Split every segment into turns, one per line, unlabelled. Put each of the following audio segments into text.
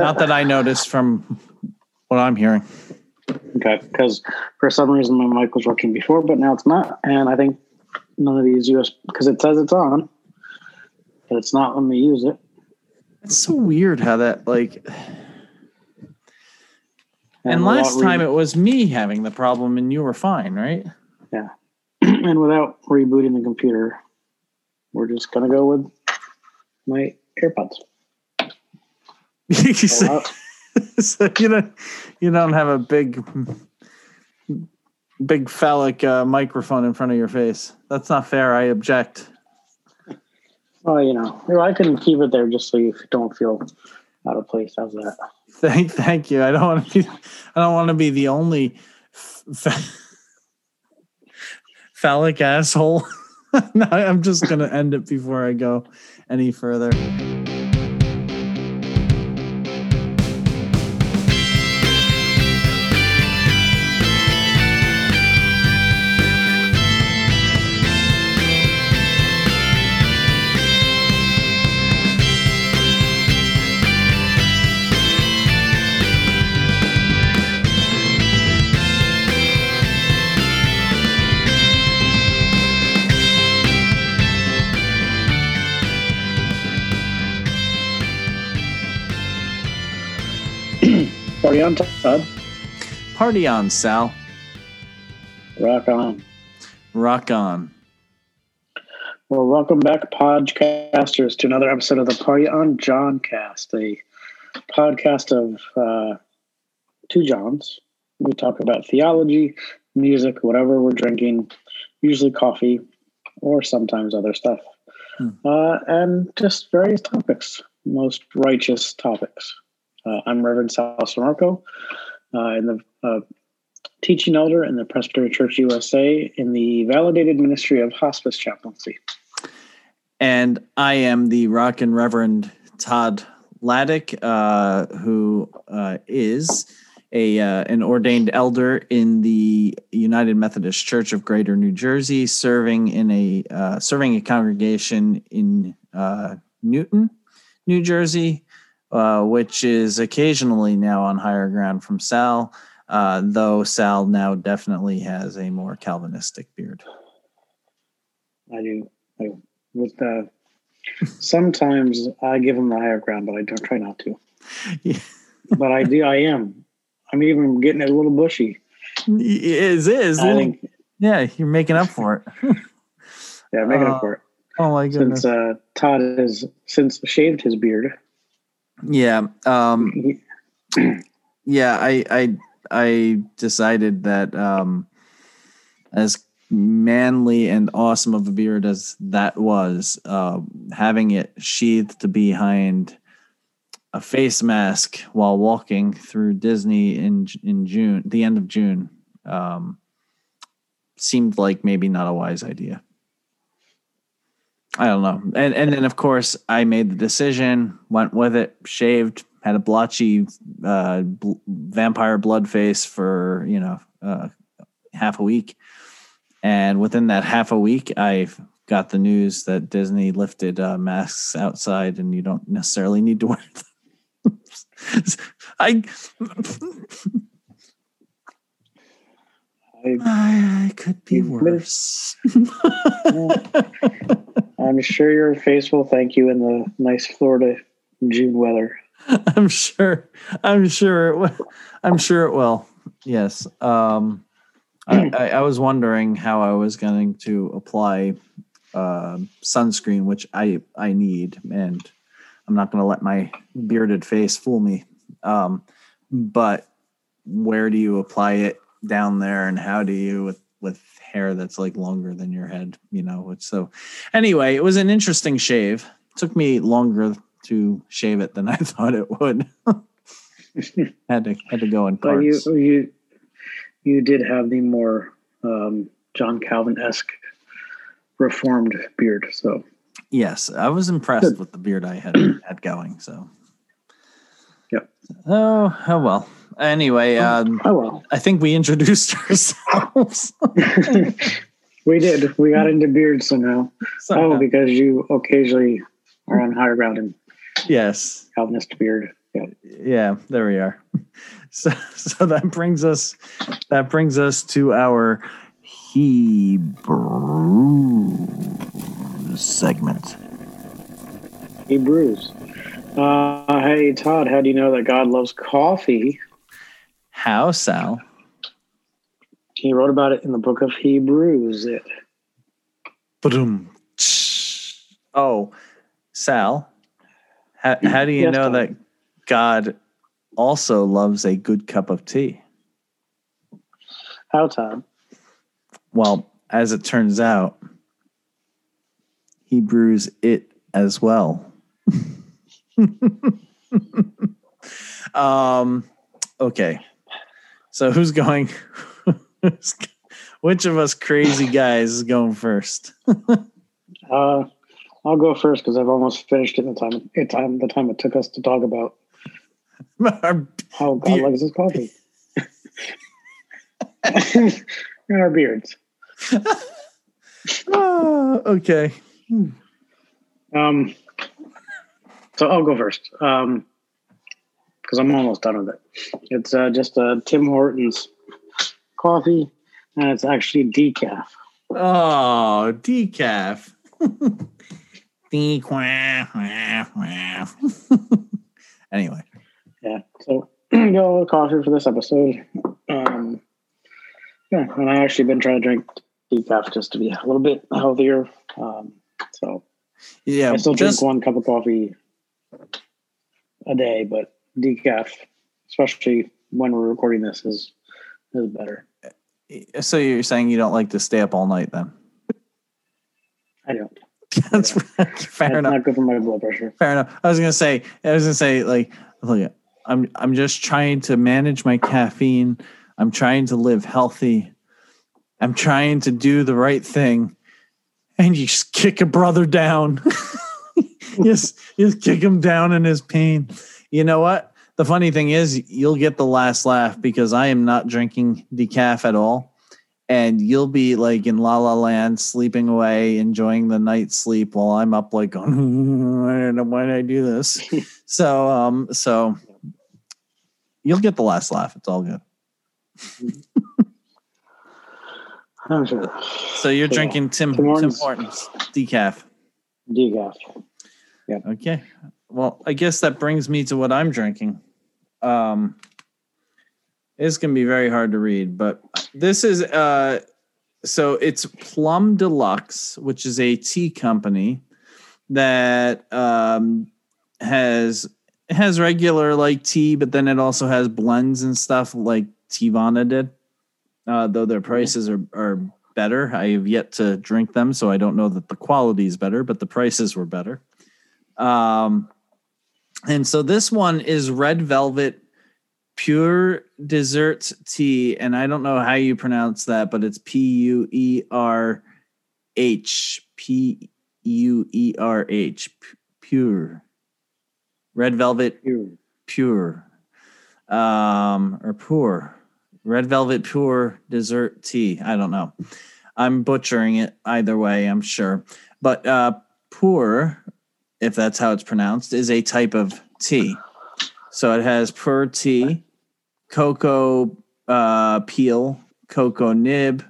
not that I noticed from what I'm hearing.
Okay, because for some reason my mic was working before, but now it's not, and I think none of these US because it says it's on, but it's not when we use it.
It's so weird how that like. And,
without
last time
re-
it was me having the problem, and you were fine, right? Yeah.
and without rebooting the computer, we're just gonna go with my AirPods.
so, so you don't you don't have a big big phallic uh, microphone in front of your face. That's not fair. I object.
Well, you know, I can keep it there just so you don't feel out of place. How's that?
Thank thank you. I don't want to be I don't want to be the only ph- phallic asshole. no, I'm just gonna end it before I go any further.
On, Todd.
Party on, Sal.
Rock on.
Rock on.
Well, welcome back, podcasters, to another episode of the Party on John Cast, a podcast of uh, two Johns. We talk about theology, music, whatever we're drinking, usually coffee or sometimes other stuff,
Hmm.
uh, and just various topics, most righteous topics. Uh, I'm Reverend Sal Marco, uh, in the uh, teaching elder in the Presbyterian Church USA in the validated ministry of hospice chaplaincy.
And I am the Rock and Reverend Todd Lattig, uh, who uh, is a uh, an ordained elder in the United Methodist Church of Greater New Jersey, serving in a uh, serving a congregation in Newton, New Jersey, uh, which is occasionally now on higher ground from Sal. Uh, though Sal now definitely has a more Calvinistic beard.
I do. I, with the sometimes I give him the higher ground, but I don't try not to.
Yeah.
But I do. I am. I'm even getting a little bushy.
Is is
I think.
yeah, you're making up for it.
Yeah, making
Uh,
up for it.
Oh my goodness.
Since uh, Todd has since shaved his beard.
Yeah. Um yeah, I I I decided that um as manly and awesome of a beard as that was, uh, having it sheathed behind a face mask while walking through Disney in in June, the end of June, um, seemed like maybe not a wise idea. I don't know, and and then of course I made the decision, went with it, shaved, had a blotchy uh, bl- vampire blood face for you know uh, half a week, and within that half a week, I got the news that Disney lifted uh, masks outside, and you don't necessarily need to wear them. I,
I,
I could be worse.
I'm sure your face will thank you in the nice Florida June weather.
I'm sure. I'm sure it will. I'm sure it will. Yes. Um, I, I, I was wondering how I was going to apply uh, sunscreen, which I I need, and I'm not going to let my bearded face fool me. Um, but where do you apply it down there, and how do you with with hair that's like longer than your head? You know. So. Anyway, it was an interesting shave. It took me longer to shave it than I thought it would. had to had to go in
But you
parts.
you you did have the more um, John Calvin esque reformed beard. So
yes, I was impressed
Good.
with the beard I had had going. So.
Yep.
Oh, oh well. Anyway, um,
oh well.
I think we introduced ourselves.
we did. We got into beards somehow.
Somehow.
Oh, because you occasionally are on higher ground in
yes.
Calvinist beard. Yep.
Yeah, there we are. So, so that brings us that brings us to our Hebrew segment.
Hebrews. Uh, hey, Todd, how do you know that God loves coffee?
How, Sal?
He wrote about it in the book of Hebrews. It,
Ba-dum. Oh, Sal, how, how do you
Yes,
know
Tom.
that God also loves a good cup of tea?
how, Todd?
Well, as it turns out, he brews it as well. um, okay. So who's going? Which of us crazy guys is going first?
Uh, I'll go first because I've almost finished it in the time, in time the time it took us to talk about
Our-
how God
Beer.
likes his coffee. and our beards.
Ah, okay.
Um, so I'll go first um, because I'm almost done with it. It's uh, just uh, Tim Hortons coffee, and it's actually decaf.
Oh, decaf. decaf. anyway,
Yeah. So go coffee for this episode. Um, yeah, and I actually been trying to drink decaf just to be a little bit healthier. Um, so
yeah,
I still
just
drink one cup of coffee a day, but decaf, especially when we're recording this, is is better.
so you're saying you don't like to stay up all night then?
I don't.
That's fair
It's
enough.
not good for my blood pressure.
Fair enough. I was gonna say, I was gonna say, like, look, I'm I'm just trying to manage my caffeine. I'm trying to live healthy. I'm trying to do the right thing, and you just kick a brother down. you just, you just kick him down in his pain. You know what? The funny thing is, you'll get the last laugh because I am not drinking decaf at all. And you'll be like in La La Land, sleeping away, enjoying the night's sleep while I'm up, like going, I don't know why did I do this. so, um, so you'll get the last laugh. It's all good.
Sure.
So you're
So,
drinking Tim
Tim Hortons.
Hortons decaf.
Yeah.
Okay. Well, I guess that brings me to what I'm drinking. Um, it's gonna be very hard to read, but this is uh, so it's Plum Deluxe, which is a tea company that um has has regular like tea, but then it also has blends and stuff like Teavana did. Uh, though their prices are are better. I have yet to drink them, so I don't know that the quality is better, but the prices were better. Um, and so this one is red velvet pure dessert tea, and I don't know how you pronounce that, but it's P U E R H P U E R H pure. Red velvet
You.
pure. Um or poor. Red velvet pure dessert tea. I don't know. I'm butchering it either way i'm sure. But uh poor if that's how it's pronounced is a type of tea. So it has pure tea cocoa uh peel cocoa nib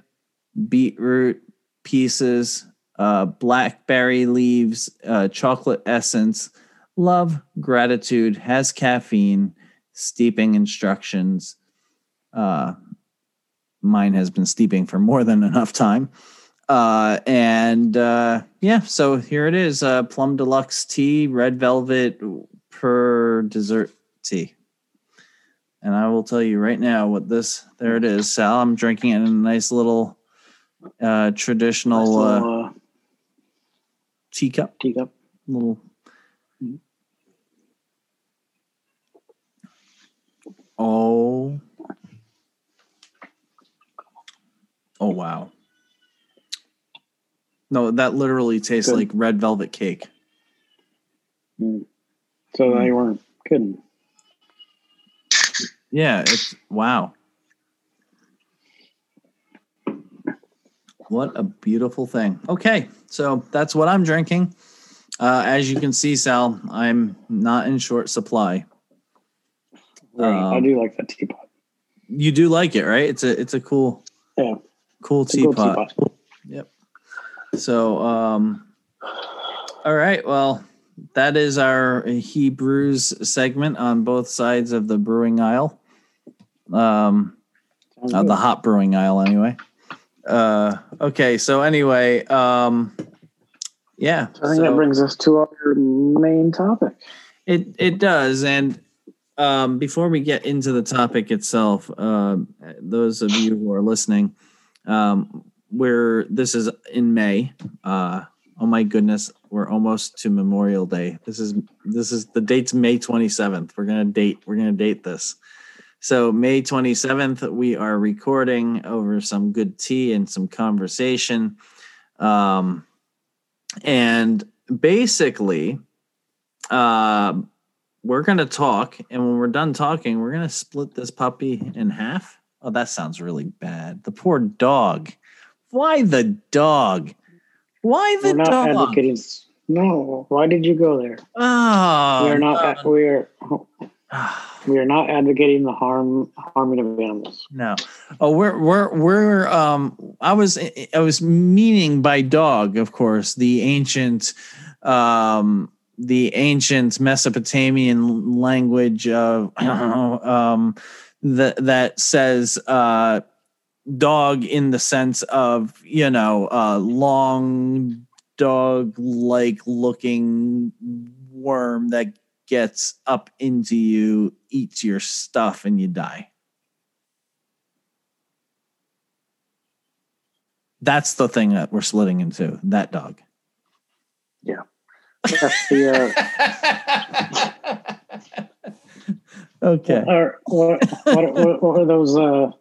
beetroot pieces uh blackberry leaves uh chocolate essence. Love gratitude has caffeine steeping instructions. Uh mine has been steeping for more than enough time uh and uh yeah so here it is uh plum deluxe tea red velvet per dessert tea. And i will tell you right now what this there it is sal. I'm drinking it in a nice little uh traditional uh,
Little, uh,
teacup.
teacup.
little oh. Oh wow no that literally tastes
Good.
like red velvet cake
Mm. So
Mm.
they weren't kidding.
yeah it's wow what a beautiful thing okay so that's what i'm drinking uh, as you can see sal i'm not in short supply
Right. I
Um,
do like that teapot.
You do like it, right? It's a it's a cool
Yeah.
cool
It's a cool
teapot. So, um, all right. Well, that is our Hebrews segment on both sides of the brewing aisle. Um, uh, the hot brewing aisle, anyway. Uh, okay. So anyway, um, yeah.
I think
so-
that brings us to our main topic.
It it does, and um, before we get into the topic itself, um, those of you who are listening, um, we're this is in May. Uh, oh my goodness, we're almost to Memorial Day. This is this is the date's May twenty seventh. We're gonna date. We're gonna date this. So May twenty seventh, we are recording over some good tea and some conversation, um, and basically uh, we're gonna talk, and when we're done talking, we're gonna split this puppy in half. Oh, that sounds really bad. The poor dog. Why the dog? Why the
We're not
dog?
advocating. No, why did you go there?
Oh,
we are not.
no.
We are. We are not advocating the harm harming of animals.
No. Oh, we're we're we're um I was I was meaning by dog, of course, the ancient um the ancient Mesopotamian language of um that that says uh dog in the sense of, you know, uh long dog like looking worm that gets up into you, eats your stuff and you die. That's the thing that we're splitting into. That dog.
That's the. Uh,
okay.
or, what, what, what, what are those? Uh,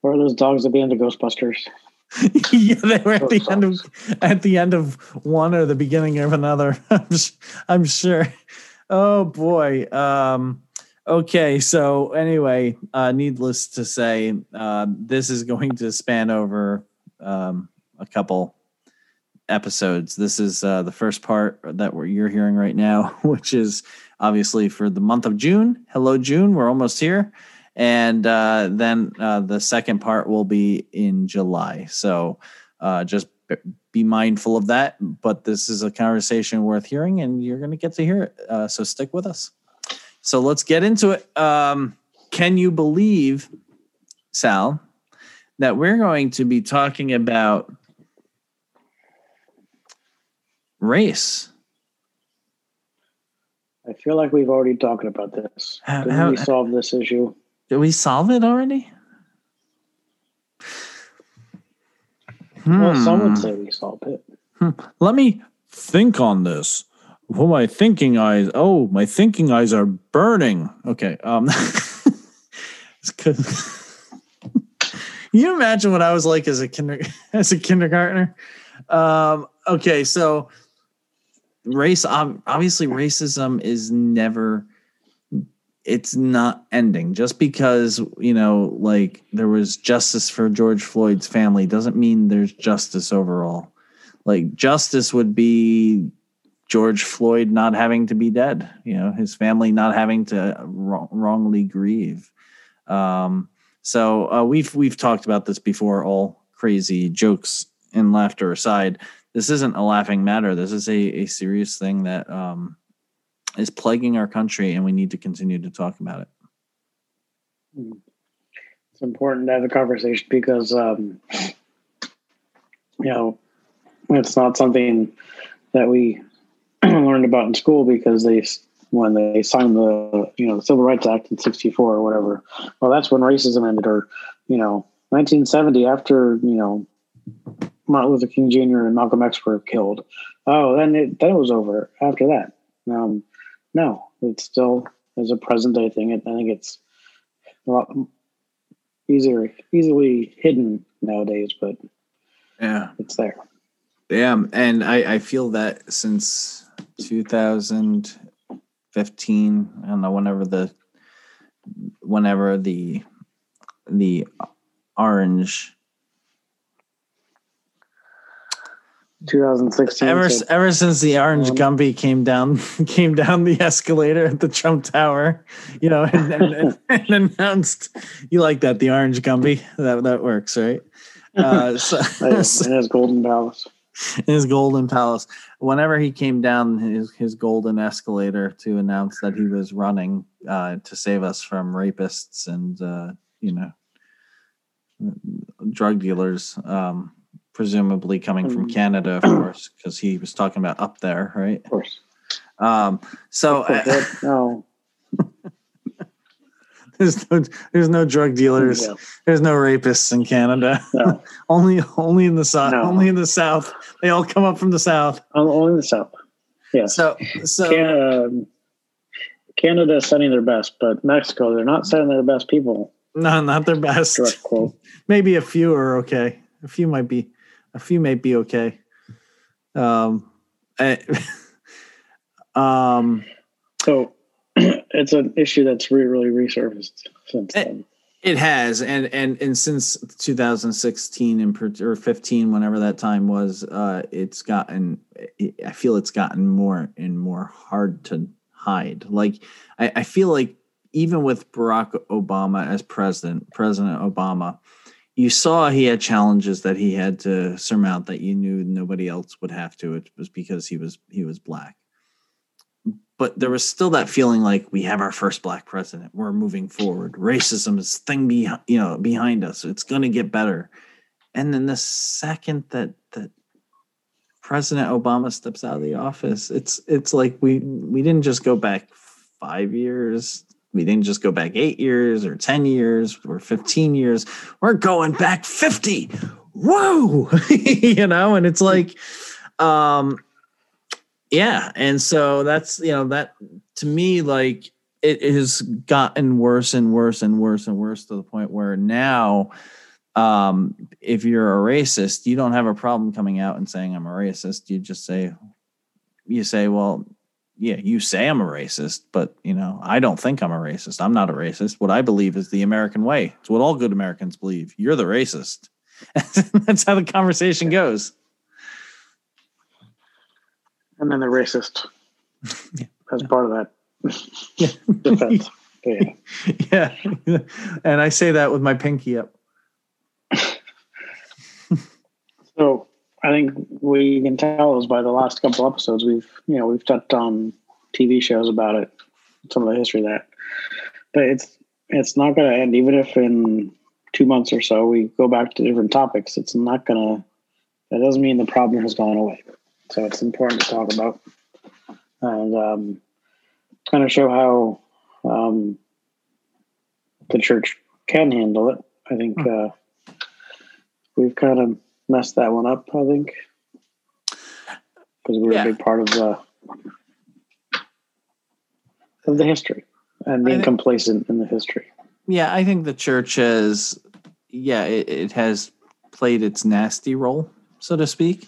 what are those dogs at the end of Ghostbusters?
yeah, they were at the end of at the end of one or the beginning of another. I'm, I'm sure. Oh boy. Um, okay. So anyway, uh, needless to say, uh, this is going to span over um, a couple episodes. This is uh, the first part that we're, you're hearing right now, which is obviously for the month of June. Hello, June. We're almost here. And uh, then uh, the second part will be in July. So uh, just be mindful of that. But this is a conversation worth hearing, and you're going to get to hear it. Uh, so stick with us. So let's get into it. Um, can you believe, Sal, that we're going to be talking about race?
I feel like we've already talked about this.
How-
Didn't
how-
we solve this issue?
Did we solve it already?
Well, some
Hmm.
would say we solved it.
Let me think on this. Well, my thinking eyes. Oh, my thinking eyes are burning. Okay. Um, you imagine what I was like as a kinder as a kindergartner. Um, okay, so race. ob- Obviously, racism is never. It's not ending. Just because you know, like there was justice for George Floyd's family, doesn't mean there's justice overall like justice would be George Floyd not having to be dead, you know, his family not having to wrong, wrongly grieve. Um, so uh, we've we've talked about this before. All crazy jokes and laughter aside, this isn't a laughing matter. This is a, a serious thing that um, is plaguing our country, and we need to continue to talk about it.
It's important to have a conversation because, um, you know, it's not something that we learned about in school because they, when they signed the, you know, the Civil Rights Act in '64 or whatever. Well, that's when racism ended, or you know, 1970 after you know Martin Luther King Jr. and Malcolm X were killed. Oh, then it then it was over after that. Um, no, it's still as a present day thing. I think it's a lot easier, easily hidden nowadays, but
Yeah.
it's there.
Yeah, and I, I feel that since 2015, I don't know, whenever the whenever the the orange
2016.
Ever
so-
ever since the orange
Um,
Gumby came down came down the escalator at the Trump Tower, you know, and, and, and, announced you like that the orange Gumby that that works right. Uh, so,
in his golden palace.
in his golden palace. Whenever he came down his his golden escalator to announce that he was running uh, to save us from rapists and uh, you know drug dealers, um, presumably coming from
Mm.
Canada, of course, because he was talking about up there, right?
Of course.
Um, so uh,
no.
there's no there's no drug dealers,
Yeah.
there's no rapists in Canada.
No.
only only in the south.
No.
Only in the south. They all come up from the south.
Only in the South. Yes.
So so
Canada, um, Canada is sending their best, but Mexico, they're not sending their best people.
no, not their best. Maybe a few are okay. A few might be, a few may be okay. Um, eh, um,
So it's an issue that's really, really resurfaced since
Eh,
then.
it has, and and and since 2016 and or 15, whenever that time was, uh, it's gotten. I feel it's gotten more and more hard to hide. Like I, I feel like even with Barack Obama as president, President Obama, you saw he had challenges that he had to surmount that you knew nobody else would have to. It was because he was he was black. But there was still that feeling like we have our first black president. We're moving forward. Racism is thing behind you know behind us. It's going to get better. And then the second that that President Obama steps out of the office, it's it's like we we didn't just go back five years. We didn't just go back eight years or 10 years or 15 years. We're going back 50. Whoa. you know, and it's like, um, yeah. And so that's, you know, that to me, like it has gotten worse and worse and worse and worse to the point where now, um, if you're a racist, you don't have a problem coming out and saying I'm a racist. You just say, you say, well, yeah, you say I'm a racist, but you know, I don't think I'm a racist. I'm not a racist. What I believe is the American way. It's what all good Americans believe. You're the racist. That's how the conversation goes.
And then the racist
Yeah.
as part of that
Yeah.
defense. Yeah.
yeah. And I say that with my pinky up.
So I think we can tell is by the last couple episodes we've you know we've touched on TV shows about it, some of the history of that. But it's it's not going to end even if in two months or so we go back to different topics. It's not going to. That doesn't mean the problem has gone away. So it's important to talk about and um, kind of show how um, the church can handle it. I think uh, we've kind of messed that one up. I think because we were
Yeah.
a big part of the of the history and being
think-
complacent in the history.
Yeah, I think the church has, yeah, it, it has played its nasty role, so to speak.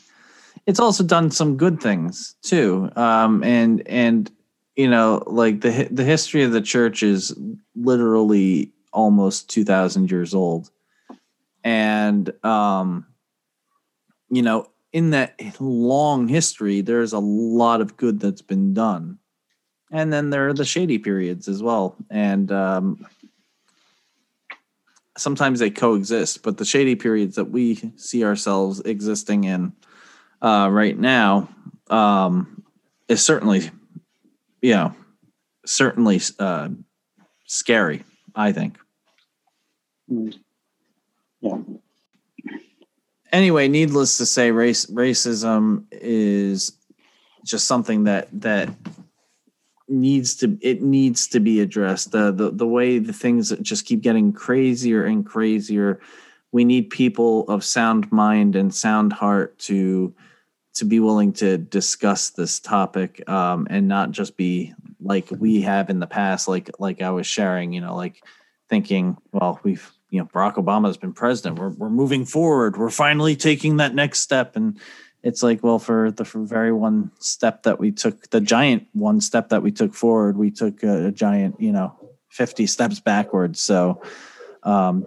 It's also done some good things too, um, and and you know, like the the history of the church is literally almost two thousand years old, and um, you know, in that long history, there's a lot of good that's been done, and then there are the shady periods as well, and um, sometimes they coexist, but the shady periods that we see ourselves existing in uh, right now um, is certainly, you know, certainly uh, scary. I think.
Mm. Yeah.
Anyway, needless to say, race racism is just something that that needs to it needs to be addressed. The the the way the things just keep getting crazier and crazier. We need people of sound mind and sound heart to to be willing to discuss this topic um, and not just be like we have in the past, like like I was sharing, you know, like thinking, well, we've you know Barack Obama's been president. We're we're moving forward. We're finally taking that next step, and it's like, well, for the for very one step that we took, the giant one step that we took forward, we took a, a giant, you know, fifty steps backwards. So, um,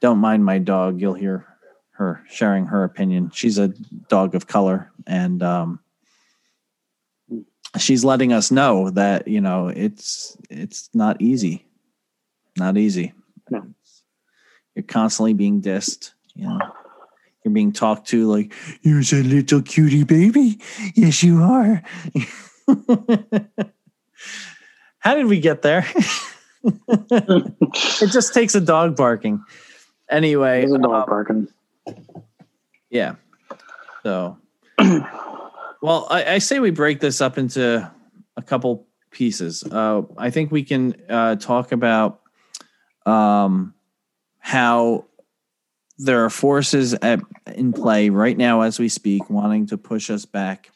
don't mind my dog. You'll hear her sharing her opinion. She's a dog of color, and um, she's letting us know that you know it's it's not easy, not easy.
No.
You're constantly being dissed. You know, you're being talked to like you're a little cutie baby. Yes, you are. How did we get there? it just takes a dog barking. Anyway,
a dog
um,
barking.
yeah. So, well, I, I say we break this up into a couple pieces. Uh, I think we can uh, talk about um, how there are forces at, in play right now as we speak, wanting to push us back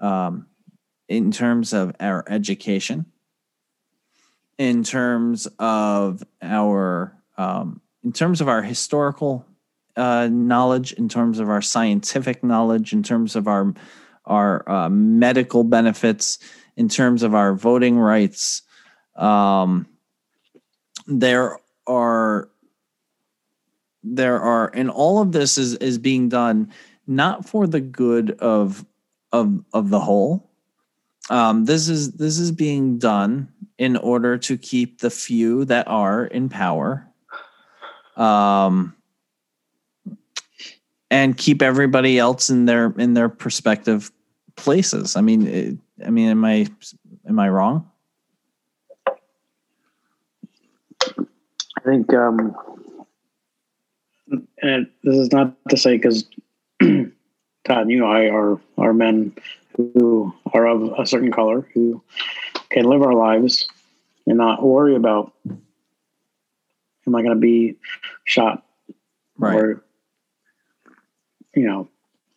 um, in terms of our education, in terms of our um, in terms of our historical uh, knowledge, in terms of our scientific knowledge, in terms of our our uh, medical benefits, in terms of our voting rights. Um, there are there are and all of this is is being done not for the good of of of the whole. Um, this is this is being done in order to keep the few that are in power um, and keep everybody else in their in their perspective places. I mean it, i mean am i am i wrong?
I think, um, and this is not to say because Todd, you know, I are are men who are of a certain color who can live our lives and not worry about am I going to be shot
right
or you know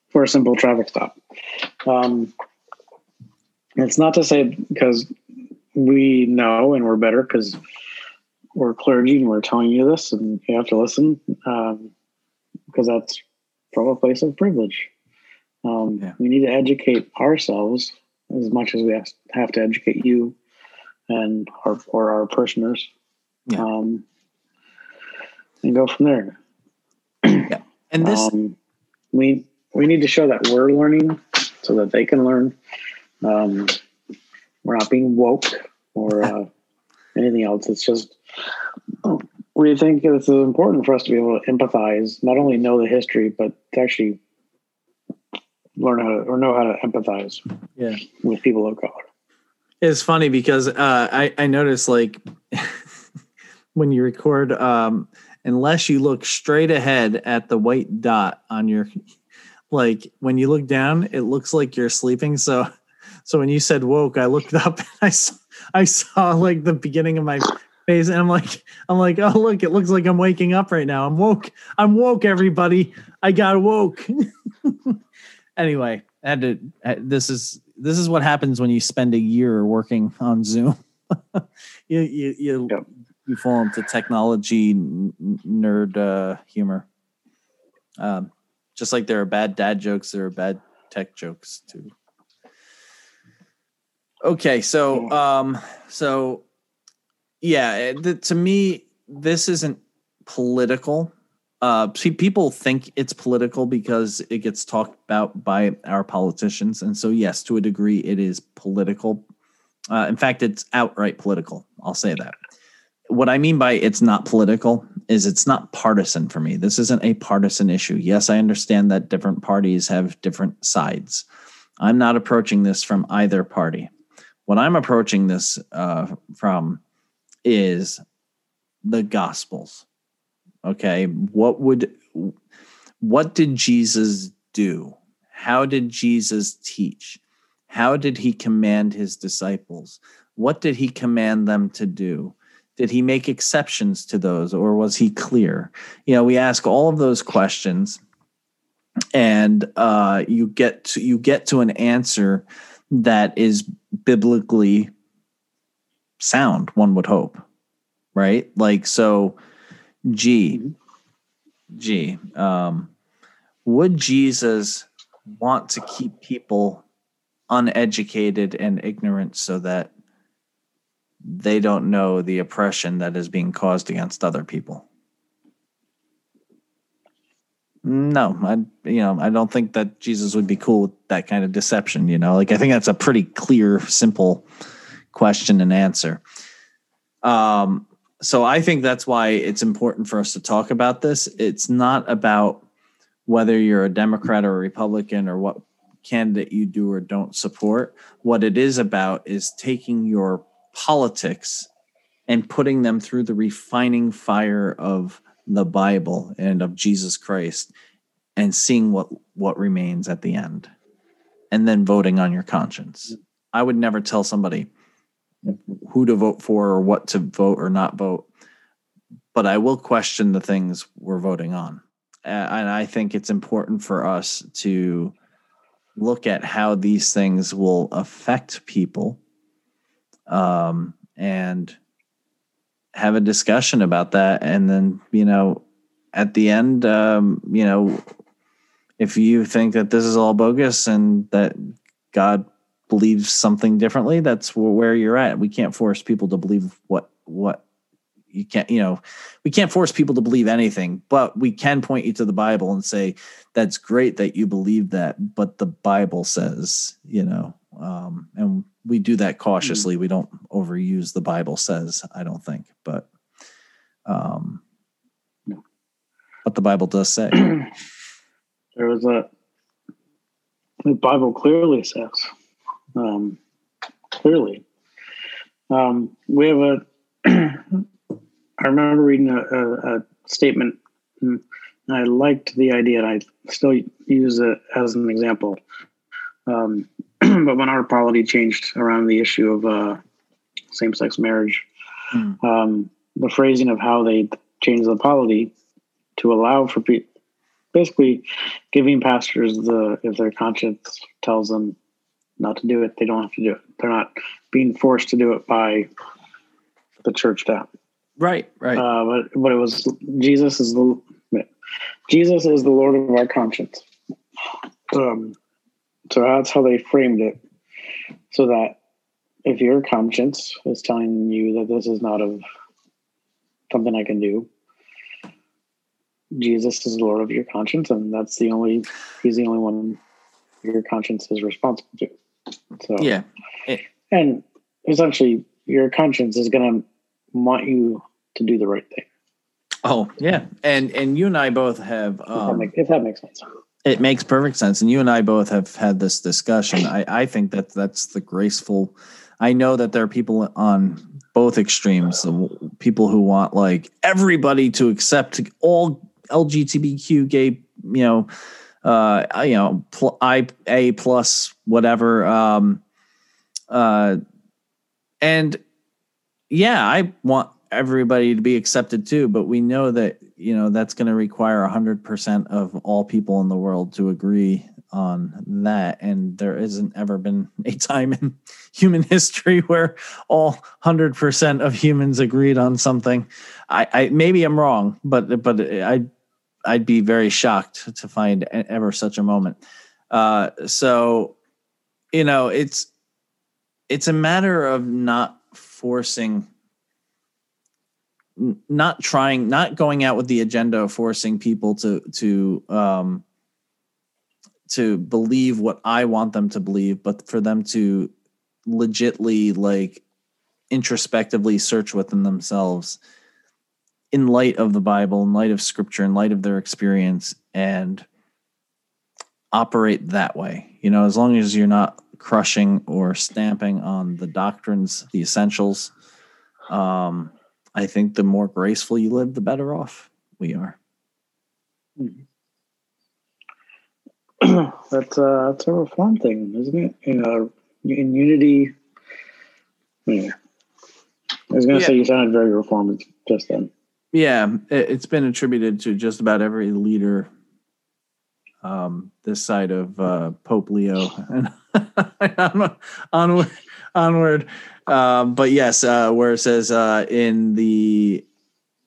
for a simple traffic stop. Um, it's not to say because we know and we're better because we're clergy and we're telling you this and you have to listen um, because that's from a place of privilege. Um,
Yeah.
We need to educate ourselves as much as we have- to educate you and our or our parishioners.
Yeah.
Um, and go from there.
Yeah, and this
um, we we need to show that we're learning so that they can learn. Um, we're not being woke or uh, anything else. It's just we think it's important for us to be able to empathize, not only know the history, but to actually learn how to or know how to empathize
yeah
with people of color.
It's funny because uh, I I noticed like when you record, um, unless you look straight ahead at the white dot on your, like when you look down, it looks like you're sleeping. So, so when you said woke, I looked up and I saw I saw like the beginning of my face, and I'm like I'm like oh look, it looks like I'm waking up right now. I'm woke. I'm woke. Everybody, I got woke. anyway, I had to. This is this is what happens when you spend a year working on Zoom. you you you,
Yep.
you fall into technology nerd uh, humor. Um, just like there are bad dad jokes, there are bad tech jokes too. Okay, so um, so yeah, th- to me, this isn't political. Uh, see, people think it's political because it gets talked about by our politicians, and so yes, to a degree, it is political. Uh, in fact, it's outright political. I'll say that. What I mean by it's not political is it's not partisan for me. This isn't a partisan issue. Yes, I understand that different parties have different sides. I'm not approaching this from either party. What I'm approaching this uh, from is the Gospels. Okay, what would what did Jesus do? How did Jesus teach? How did he command his disciples? What did he command them to do? Did he make exceptions to those or was he clear? You know, we ask all of those questions and uh, you get to you get to an answer that is biblically sound, one would hope. Right? Like so G G um would Jesus want to keep people uneducated and ignorant so that they don't know the oppression that is being caused against other people. No, I you know I don't think that Jesus would be cool with that kind of deception. You know, like I think that's a pretty clear, simple question and answer. Um, so I think that's why it's important for us to talk about this. It's not about whether you're a Democrat or a Republican or what candidate you do or don't support. What it is about is taking your politics and putting them through the refining fire of the Bible and of Jesus Christ and seeing what what remains at the end and then voting on your conscience. I would never tell somebody who to vote for or what to vote or not vote, but I will question the things we're voting on. And I think it's important for us to look at how these things will affect people um, and have a discussion about that and then you know at the end um, you know if you think that this is all bogus and that god believes something differently that's where you're at we can't force people to believe what what you can't you know we can't force people to believe anything but we can point you to the bible and say that's great that you believe that but the bible says you know um, and we do that cautiously mm-hmm. we don't overuse the bible says i don't think but um no. what the bible does say
there was a the bible clearly says um clearly um we have a I remember reading a, a, a statement, and I liked the idea, and I still use it as an example. Um, but when our polity changed around the issue of uh, same-sex marriage, mm. um, the phrasing of how they changed the polity to allow for pe- basically giving pastors the if their conscience tells them not to do it, they don't have to do it. They're not being forced to do it by the church down.
Right, right.
Uh, but but it was Jesus is the Jesus is the Lord of our conscience. Um, so that's how they framed it, so that if your conscience is telling you that this is not of something I can do, Jesus is the Lord of your conscience, and that's the only He's the only one your conscience is responsible to. So
yeah,
it, and essentially your conscience is going to want you to do the right thing.
Oh yeah, and and you and I both have. Um, if, that
um, make, if that makes sense.
It makes perfect sense, and you and I both have had this discussion. I I think that that's the graceful. I know that there are people on both extremes, people who want like everybody to accept all LGBTQ gay, you know, uh, you know, pl- I a plus whatever. Um, uh, and yeah, I want everybody to be accepted too but we know that you know that's going to require 100% of all people in the world to agree on that and there isn't ever been a time in human history where all 100% of humans agreed on something i, I maybe i'm wrong but but i i'd be very shocked to find ever such a moment. Uh so you know it's it's a matter of not forcing not trying not going out with the agenda of forcing people to to um to believe what I want them to believe, but for them to legitly like introspectively search within themselves in light of the Bible, in light of scripture, in light of their experience, and operate that way. You know, as long as you're not crushing or stamping on the doctrines, the essentials, um, I think the more graceful you live, the better off we are.
that's uh that's a reform thing, isn't it? In uh, in unity. Yeah. I was gonna yeah. say you sounded very reformed just then.
Yeah, it's been attributed to just about every leader um, this side of uh, Pope Leo and onward, onward um, but yes, uh, where it says uh, in the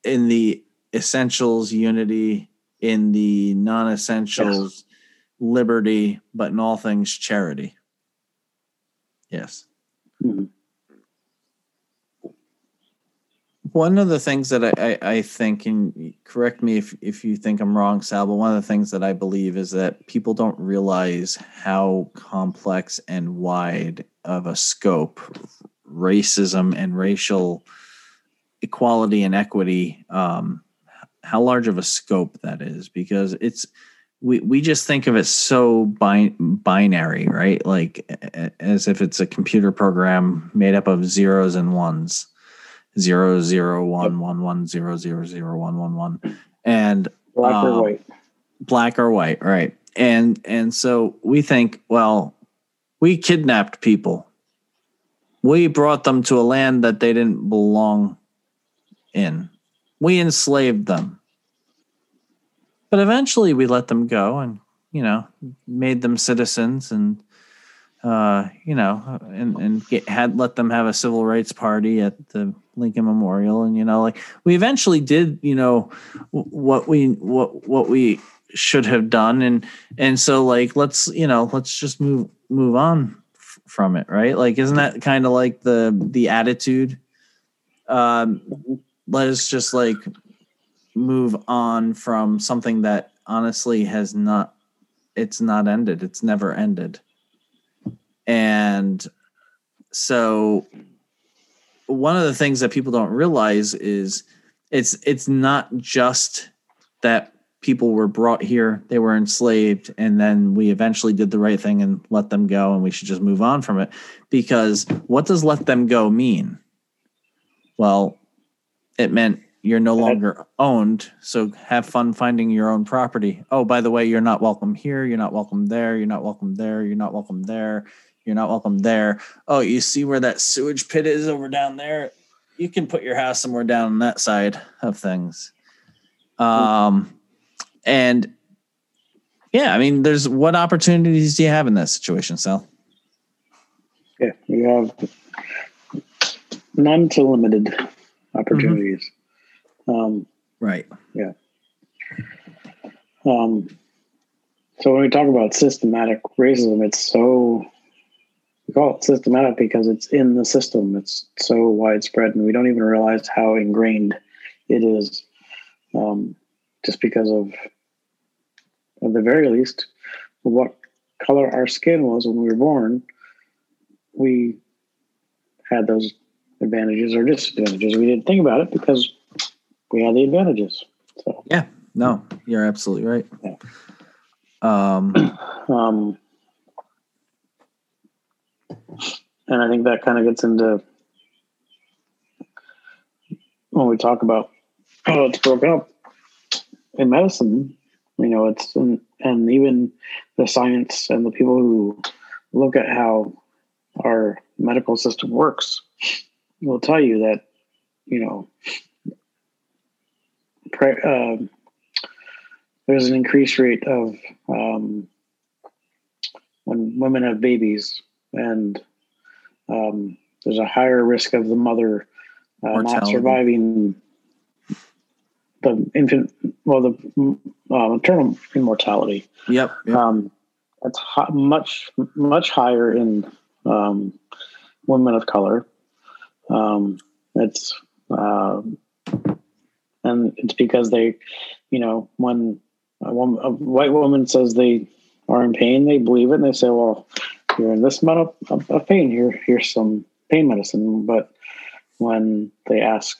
in the essentials unity, in the non-essentials yes. liberty, but in all things charity. Yes. Mm-hmm. One of the things that I, I, I, think, and correct me if, if you think I'm wrong, Sal, but one of the things that I believe is that people don't realize how complex and wide of a scope racism and racial equality and equity, um, how large of a scope that is, because it's, we, we just think of it so bi- binary, right? Like as if it's a computer program made up of zeros and ones zero zero one one one zero zero zero one one one, and
black um, or white,
black or white, right? And and so we think, well, we kidnapped people. We brought them to a land that they didn't belong in. We enslaved them. But eventually we let them go and, you know, made them citizens and uh, you know, and and get, had let them have a civil rights party at the Lincoln Memorial, and you know, like we eventually did, you know, what we what what we should have done, and and so like let's you know let's just move move on f- from it, right? Like, isn't that kind of like the the attitude? Um, let us just like move on from something that honestly has not it's not ended it's never ended and so one of the things that people don't realize is it's it's not just that people were brought here, they were enslaved, and then we eventually did the right thing and let them go, and we should just move on from it. Because what does let them go mean? Well, it meant you're no longer owned, so have fun finding your own property. Oh, by the way, you're not welcome here, you're not welcome there, you're not welcome there, you're not welcome there. You're not welcome there. Oh, you see where that sewage pit is over down there? You can put your house somewhere down on that side of things. Um, and yeah, I mean, there's what opportunities do you have in that situation, Sal?
Yeah, we have none to limited opportunities.
Mm-hmm. Um, right.
Yeah. Um, so when we talk about systematic racism, it's so we call it systematic because it's in the system. It's so widespread, and we don't even realize how ingrained it is. Um, just because of, at the very least, what color our skin was when we were born, we had those advantages or disadvantages. We didn't think about it because we had the advantages. So
yeah, no, you're absolutely right.
Yeah.
Um,
um, and I think that kind of gets into when we talk about how it's broken up in medicine. You know, it's and, and even the science and the people who look at how our medical system works will tell you that you know pre- uh, there's an increased rate of um, when women have babies and um, there's a higher risk of the mother uh, not surviving the infant, well, the uh, maternal immortality.
Yep. yep.
Um, that's ho- much much higher in um, women of color. Um, it's uh, and it's because they, you know, when a, woman, a white woman says they are in pain, they believe it, and they say, "Well, you're in this amount of, of pain. Here, here's some pain medicine." But when they ask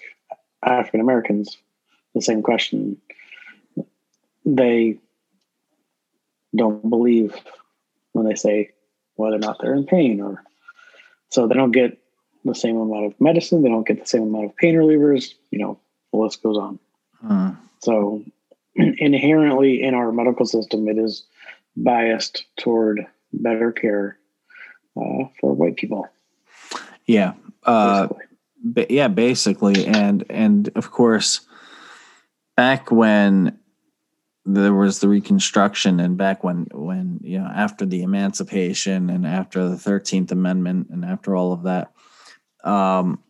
African Americans the same question, they don't believe when they say whether or not they're in pain, or so they don't get the same amount of medicine. They don't get the same amount of pain relievers. You know, the list goes on.
Hmm.
So inherently in our medical system, it is biased toward better care uh, for white people.
Yeah. Uh, ba- yeah, basically, and and of course, back when there was the Reconstruction, and back when when you know after the Emancipation and after the Thirteenth Amendment and after all of that, um,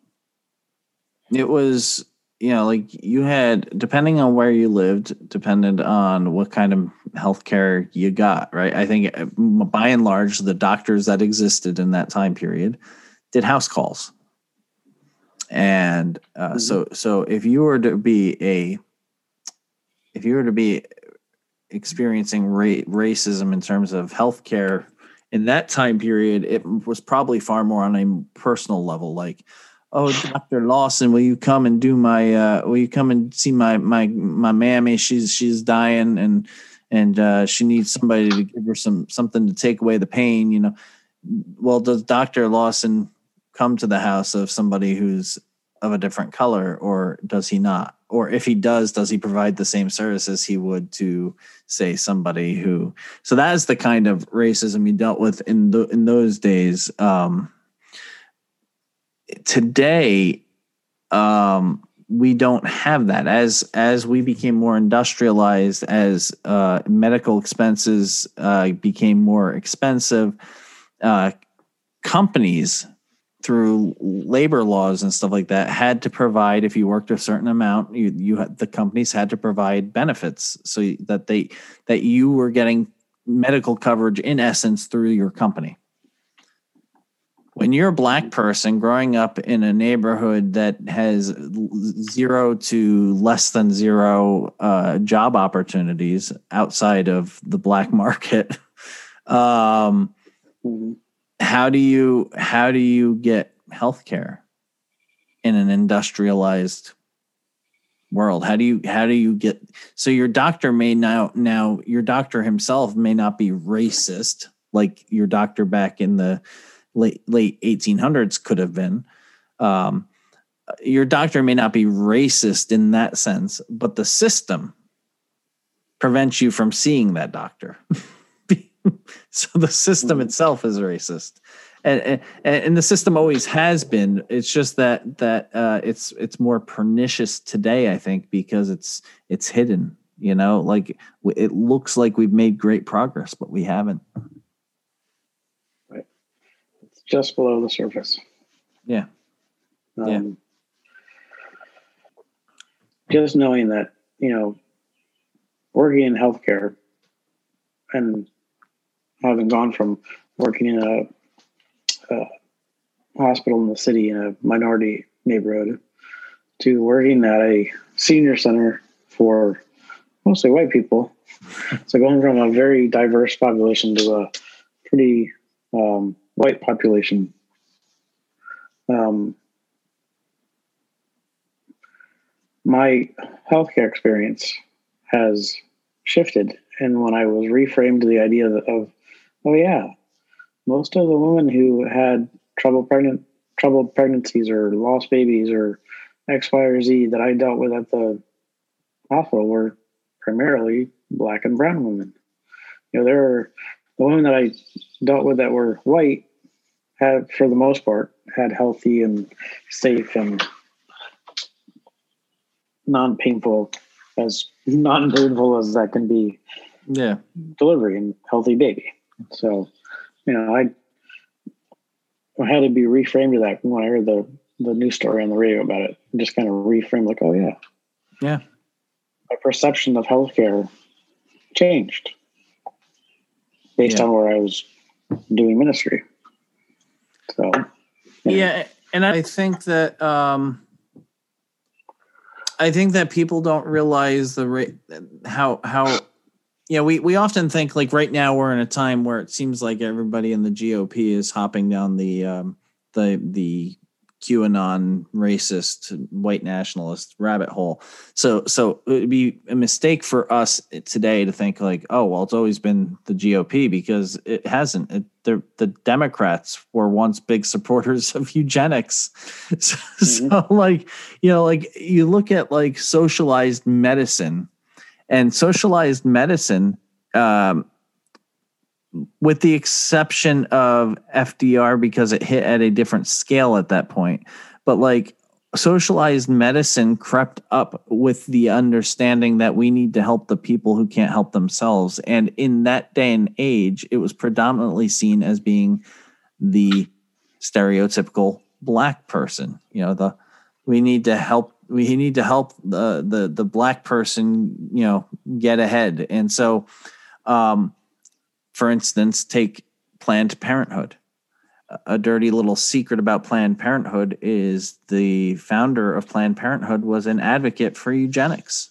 it was you know, like you had, depending on where you lived, depended on what kind of healthcare you got, right? I think uh, by and large, the doctors that existed in that time period did house calls. and uh, mm-hmm. so so if you were to be a if you were to be experiencing ra- racism in terms of healthcare in that time period, it was probably far more on a personal level, like, oh, Doctor Lawson, will you come and do my? Uh, will you come and see my my my mammy? She's she's dying and and uh, she needs somebody to give her some something to take away the pain. You know, well, does Doctor Lawson come to the house of somebody who's of a different color, or does he not? Or if he does, does he provide the same services he would to say somebody who? So that is the kind of racism you dealt with in the in those days. Um, today, um, we don't have that. As as we became more industrialized as uh, medical expenses uh, became more expensive uh, companies through labor laws and stuff like that had to provide if you worked a certain amount you you had, the companies had to provide benefits. So that they that you were getting medical coverage in essence through your company when you're a black person growing up in a neighborhood that has zero to less than zero uh, job opportunities outside of the black market um, how do you how do you get health care in an industrialized world? How do you how do you get so your doctor may now now your doctor himself may not be racist like your doctor back in the late late 1800s could have been. Um, your doctor may not be racist in that sense but the system prevents you from seeing that doctor. So the system mm-hmm. itself is racist. And, and, and the system always has been. It's just that that uh, it's it's more pernicious today i think because it's it's hidden you know? Like it looks like we've made great progress but we haven't
just below the surface
yeah um, yeah
just knowing that you know working in healthcare and having gone from working in a, a hospital in the city in a minority neighborhood to working at a senior center for mostly white people. so going from a very diverse population to a pretty um, white population. Um, my healthcare experience has shifted, and when I was reframed the idea of Oh yeah, most of the women who had trouble pregnant troubled pregnancies or lost babies or X, Y, or Z that I dealt with at the hospital were primarily black and brown women. You know, there are the women that I dealt with that were white had, for the most part, had healthy and safe and non-painful as non-painful as that can be.
Yeah,
delivery and healthy baby. So, you know, I had to be reframed to that when I heard the the news story on the radio about it. just kind of reframed, like, oh yeah,
yeah.
My perception of healthcare changed based yeah. on where I was doing ministry. So,
yeah, yeah and I think that um, I think that people don't realize the rate how how yeah, we, we often think like right now we're in a time where it seems like everybody in the GOP is hopping down the um, the the QAnon racist white nationalist rabbit hole. So so it would be a mistake for us today to think like, oh well, it's always been the GOP because it hasn't. It, the the Democrats were once big supporters of eugenics. So, mm-hmm. so like you know like you look at like socialized medicine and socialized medicine, um, with the exception of FDR because it hit at a different scale at that point, but like socialized medicine crept up with the understanding that we need to help the people who can't help themselves. And in that day and age, it was predominantly seen as being the stereotypical black person. You know, the we need to help we need to help the the the black person you know get ahead and so um for instance take planned parenthood a dirty little secret about Planned Parenthood is the founder of Planned Parenthood was an advocate for eugenics.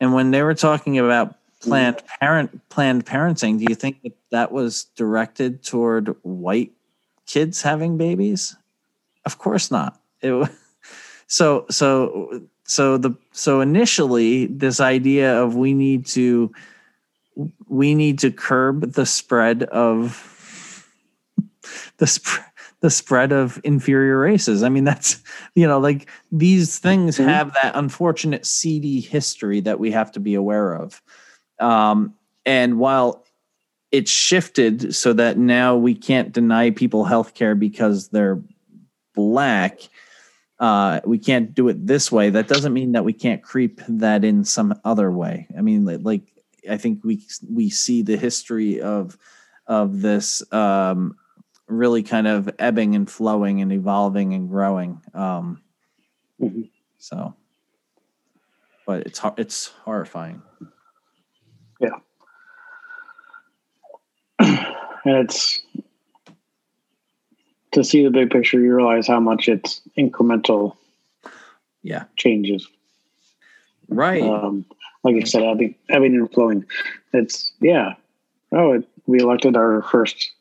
And when they were talking about planned parent planned parenting, do you think that that was directed toward white kids having babies? Of course not. It, so so so the so initially this idea of we need to we need to curb the spread of the spread the spread of inferior races. I mean, that's you know, like these things mm-hmm. have that unfortunate seedy history that we have to be aware of. Um, and while it's shifted so that now we can't deny people health care because they're black, uh, we can't do it this way. That doesn't mean that we can't creep that in some other way. I mean, like I think we we see the history of of this um, really kind of ebbing and flowing and evolving and growing. Um, mm-hmm. So, but it's it's horrifying.
Yeah, and it's to see the big picture. You realize how much it's incremental.
Yeah,
changes.
Right.
Um, like I said, ebbing, ebbing and flowing. It's yeah. Oh, it, we elected our first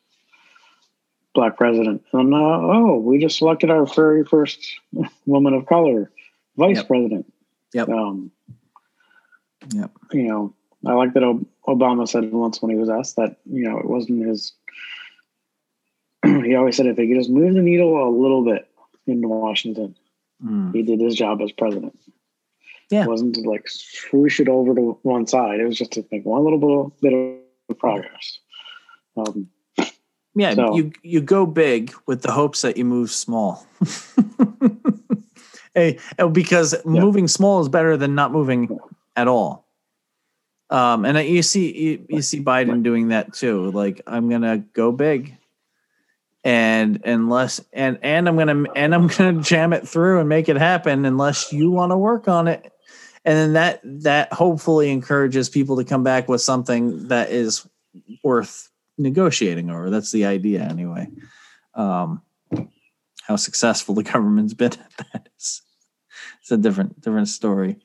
black president. And uh, oh, we just elected our very first woman of color vice
yep.
president.
Yep.
Um,
yep.
You know, I like that Obama said once when he was asked that you know it wasn't his. he always said if he could just move the needle a little bit in Washington, mm. he did his job as president.
Yeah.
It wasn't to like swoosh it over to one side. It was just to make one little bit of progress. Um,
yeah, so, you you go big with the hopes that you move small. hey, oh, because yeah. moving small is better than not moving at all. Um, and you see you, you see Biden doing that too. Like I'm gonna go big, and unless and and I'm gonna and I'm gonna jam it through and make it happen unless you want to work on it. And then that that hopefully encourages people to come back with something that is worth negotiating over. That's the idea, anyway. Um, how successful the government's been at that is it's a different different story.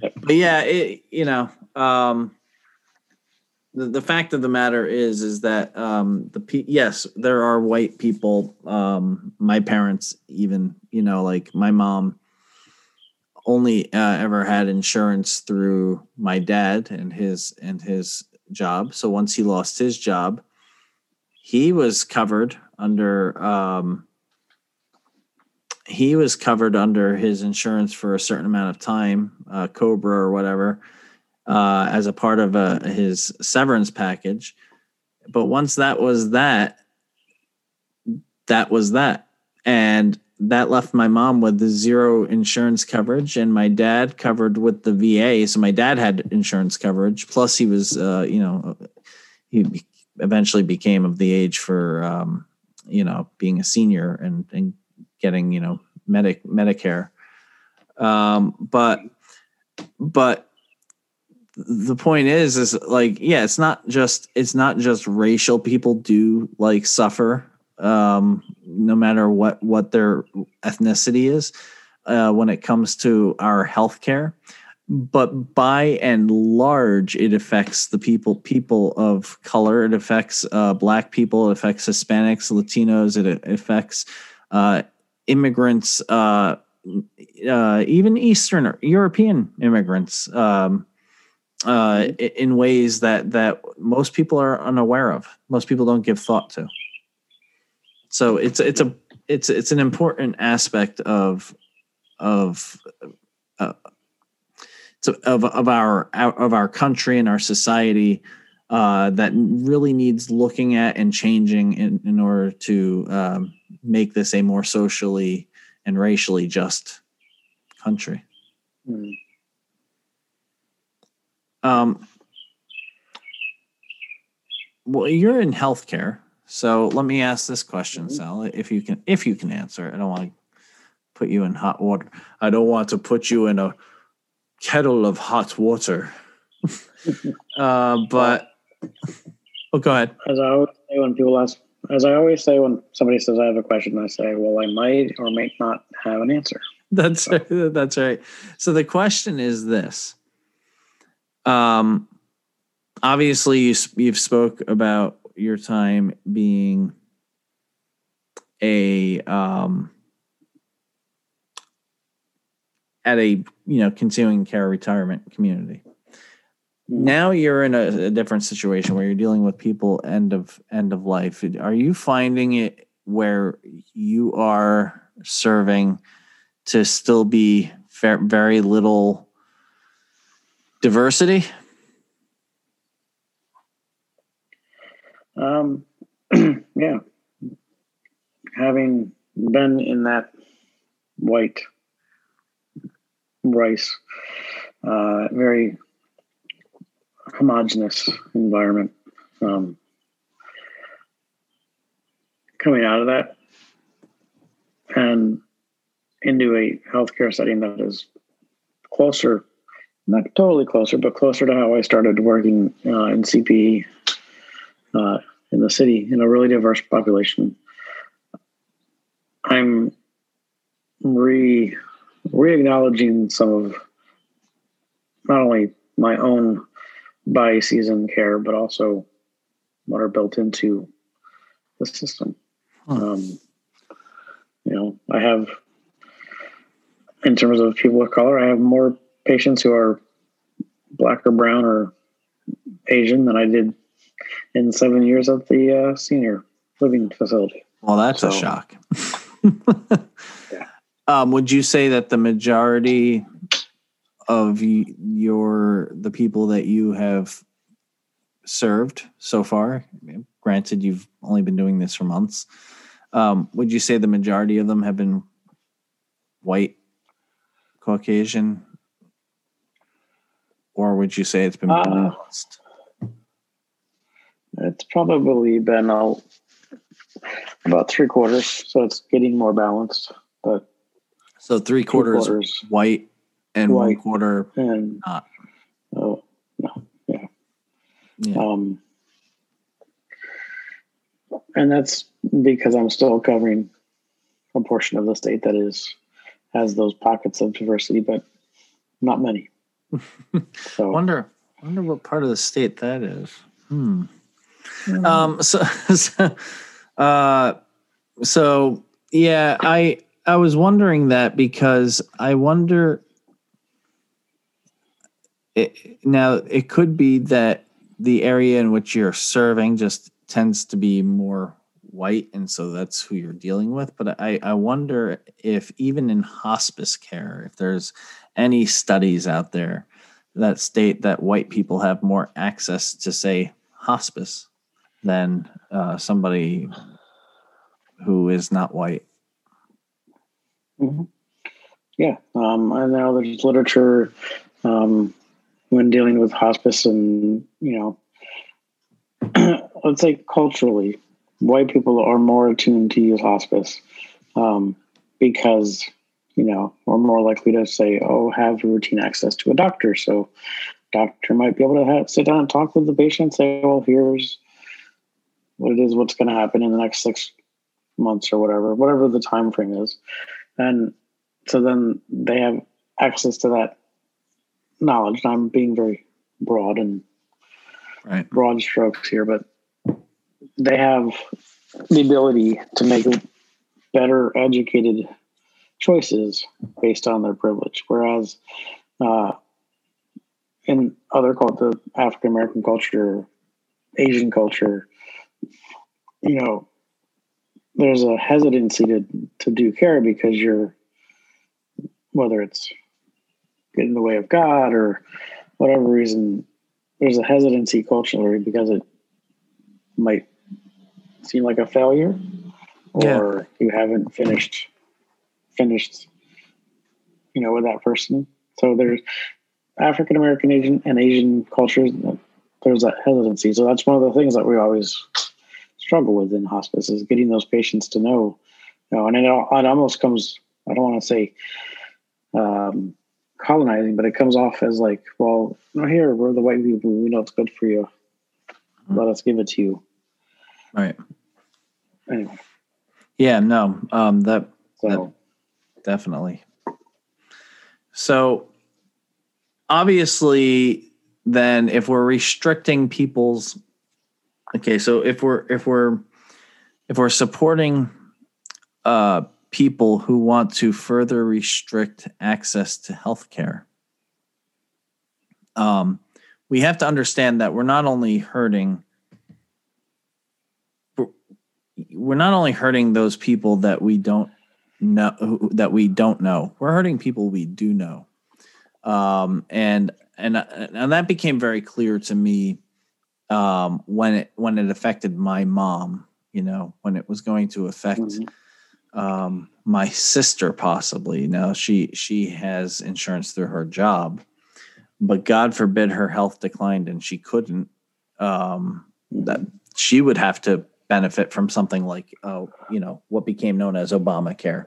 But yeah, it, you know, um, the, the fact of the matter is is that um, the yes, there are white people. Um, my parents, even you know, like my mom, only uh, ever had insurance through my dad and his and his job. So once he lost his job, he was covered under um, he was covered under his insurance for a certain amount of time, uh, Cobra or whatever, uh, as a part of uh, his severance package. But once that was that, that was that, and that left my mom with the zero insurance coverage, and my dad covered with the VA. So my dad had insurance coverage. Plus, he was, uh, you know, he eventually became of the age for um, you know being a senior and and getting you know medic Medicare. Um, but but the point is is like yeah it's not just it's not just racial people do like suffer um no matter what what their ethnicity is uh when it comes to our health care but by and large it affects the people people of color. It affects uh, black people. It affects hispanics latinos. It, affects uh, immigrants uh, uh even eastern or european immigrants um, uh, mm-hmm. in ways that that most people are unaware of most people don't give thought to so it's it's a it's it's an important aspect of of uh, of of our of our country and our society uh, that really needs looking at and changing in, in order to um, make this a more socially and racially just country. Mm. Um, well, you're in healthcare, so let me ask this question, mm-hmm. Sal, if you can, if you can answer. I don't want to put you in hot water. I don't want to put you in a kettle of hot water. uh, but oh, go ahead.
As I always say when people ask as I always say when somebody says I have a question, I say, well, I might or might not have an answer.
That's right. That's right. So the question is this. Um, obviously, you you've spoke about your time being a um, at a you know continuing care retirement community. Now you're in a, a different situation where you're dealing with people end of end of life. Are you finding it where you are serving to still be very little diversity?
Um, yeah. Having been in that white rice, uh, very homogenous environment, um, coming out of that and into a healthcare setting that is closer, not totally closer, but closer to how I started working uh, in CPE uh, in the city in a really diverse population. I'm re re-acknowledging some of not only my own biases in care, but also what are built into the system. Um, you know, I have, in terms of people of color, I have more patients who are black or brown or Asian than I did in seven years at the uh, senior living facility.
Well, that's so, a shock. yeah. um, would you say that the majority of your the people that you have served so far, granted you've only been doing this for months, um, would you say the majority of them have been white, Caucasian, or would you say it's been uh, balanced?
It's probably been a, about three quarters, so it's getting more balanced. But
so three quarters, quarters white and white one quarter
and not. Oh no, yeah. yeah. Um, and that's because I'm still covering a portion of the state that is has those pockets of diversity, but not many.
so wonder wonder what part of the state that is. Hmm. Mm-hmm. Um, so, so, uh, so yeah, I I was wondering that because I wonder. It, now it could be that the area in which you're serving just tends to be more white, and so that's who you're dealing with. But I I wonder if even in hospice care, if there's any studies out there that state that white people have more access to say hospice than uh, somebody who is not white.
Mm-hmm. Yeah, um, I know there's literature um, when dealing with hospice, and you know, let's say culturally, white people are more attuned to use hospice um, because you know we're more likely to say, "Oh, have routine access to a doctor." So, doctor might be able to have, sit down and talk with the patient, say, "Well, here's what it is, what's going to happen in the next six months or whatever, whatever the time frame is. And so then they have access to that knowledge. And I'm being very broad and
right.
broad strokes here, but they have the ability to make better educated choices based on their privilege. Whereas uh, in other the African American culture, Asian culture, you know, there's a hesitancy to to do care because you're whether it's getting in the way of God or whatever reason, there's a hesitancy culturally because it might seem like a failure or yeah. you haven't finished finished you know with that person. So there's African American Asian and Asian cultures there's that hesitancy. So that's one of the things that we always struggle with in hospice is getting those patients to know, you know, and it, it almost comes, I don't want to say um, colonizing, but it comes off as like, well, no, here, we're the white people. We know it's good for you. Mm-hmm. Let us give it to you.
Right.
anyway.
Yeah, no, um, that
So
definitely. So obviously then if we're restricting people's okay, so if we're if we're if we're supporting uh people who want to further restrict access to healthcare um we have to understand that we're not only hurting we're not only hurting those people that we don't know that we don't know we're hurting people we do know. Um and and and that became very clear to me um when it when it affected my mom you know when it was going to affect
Mhm.
um my sister possibly now she she has insurance through her job but god forbid her health declined and she couldn't um that she would have to benefit from something like uh, you know what became known as obamacare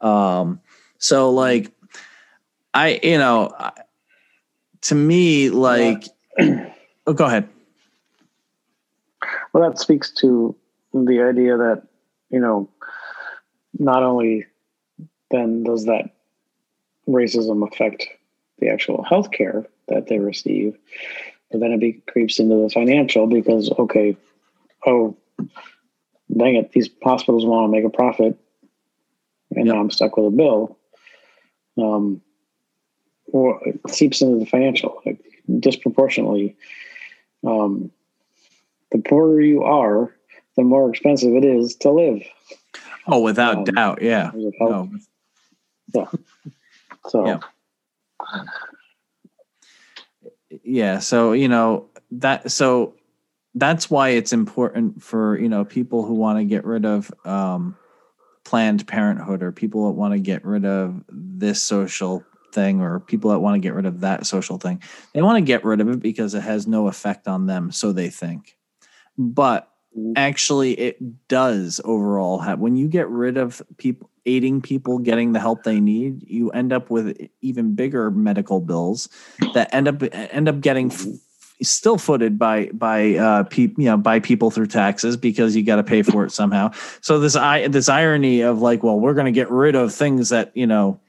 um so like i you know I- to me like oh go ahead.
Well, that speaks to the idea that, you know, not only then does that racism affect the actual health care that they receive, but then it be, creeps into the financial because, okay, oh, dang it, these hospitals want to make a profit and now I'm stuck with a bill. Um, or it seeps into the financial like, disproportionately. Um, the poorer you are, the more expensive it is to live.
oh without
Um,
doubt yeah
Because of health.
no,
So
Yeah. yeah so you know that so that's why it's important for you know people who want to get rid of um planned parenthood or people that want to get rid of this social thing or people that want to get rid of that social thing. They want to get rid of it because it has no effect on them so they think. But
Mhm.
actually it does overall have when you get rid of people aiding people getting the help they need you end up with even bigger medical bills that end up end up getting f- still footed by by uh people you know by people through taxes because you got to pay for it somehow. So this i this irony of like well we're going to get rid of things that you know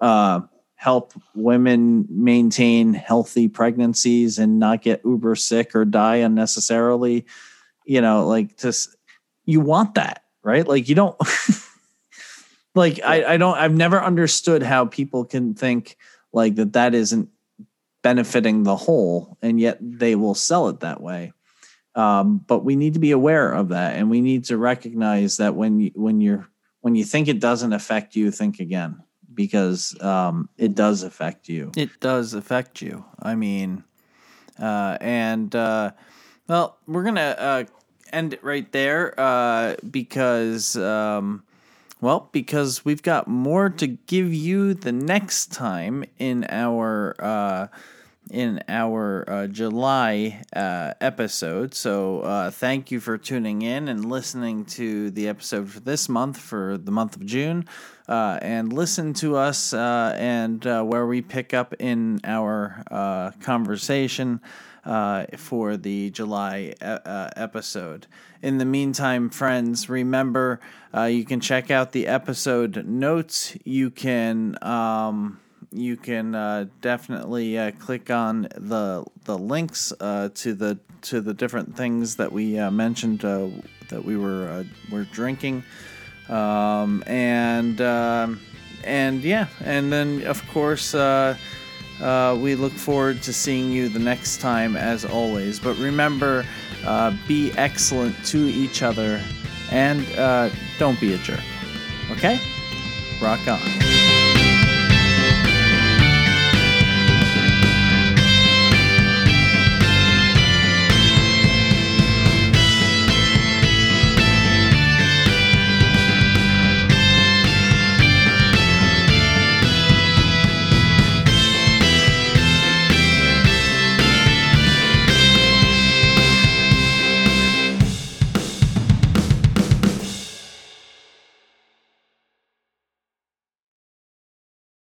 uh help women maintain healthy pregnancies and not get uber sick or die unnecessarily. You know like just you want that right? Like you don't like I, I don't i've never understood how people can think like that that isn't benefiting the whole and yet they will sell it that way. Um, but we need to be aware of that and we need to recognize that when you when you're when you think it doesn't affect you think again because um, it does affect you it does affect you i mean uh, and uh, well, we're gonna uh, end it right there uh, because, um, well, because we've got more to give you the next time in our uh, in our uh, July uh, episode. So uh, thank you for tuning in and listening to the episode for this month for the month of June. Uh, and listen to us uh, and uh, where we pick up in our uh, conversation uh, for the July e- uh, episode. In the meantime, friends, remember you can check out the episode notes. You can. Um, you can uh, definitely uh, click on the the links uh, to the to the different things that we mentioned that we were were drinking, um, and um, and yeah, and then of course uh, uh, we look forward to seeing you the next time as always. But remember, uh, be excellent to each other, and uh, don't be a jerk. Okay, rock on.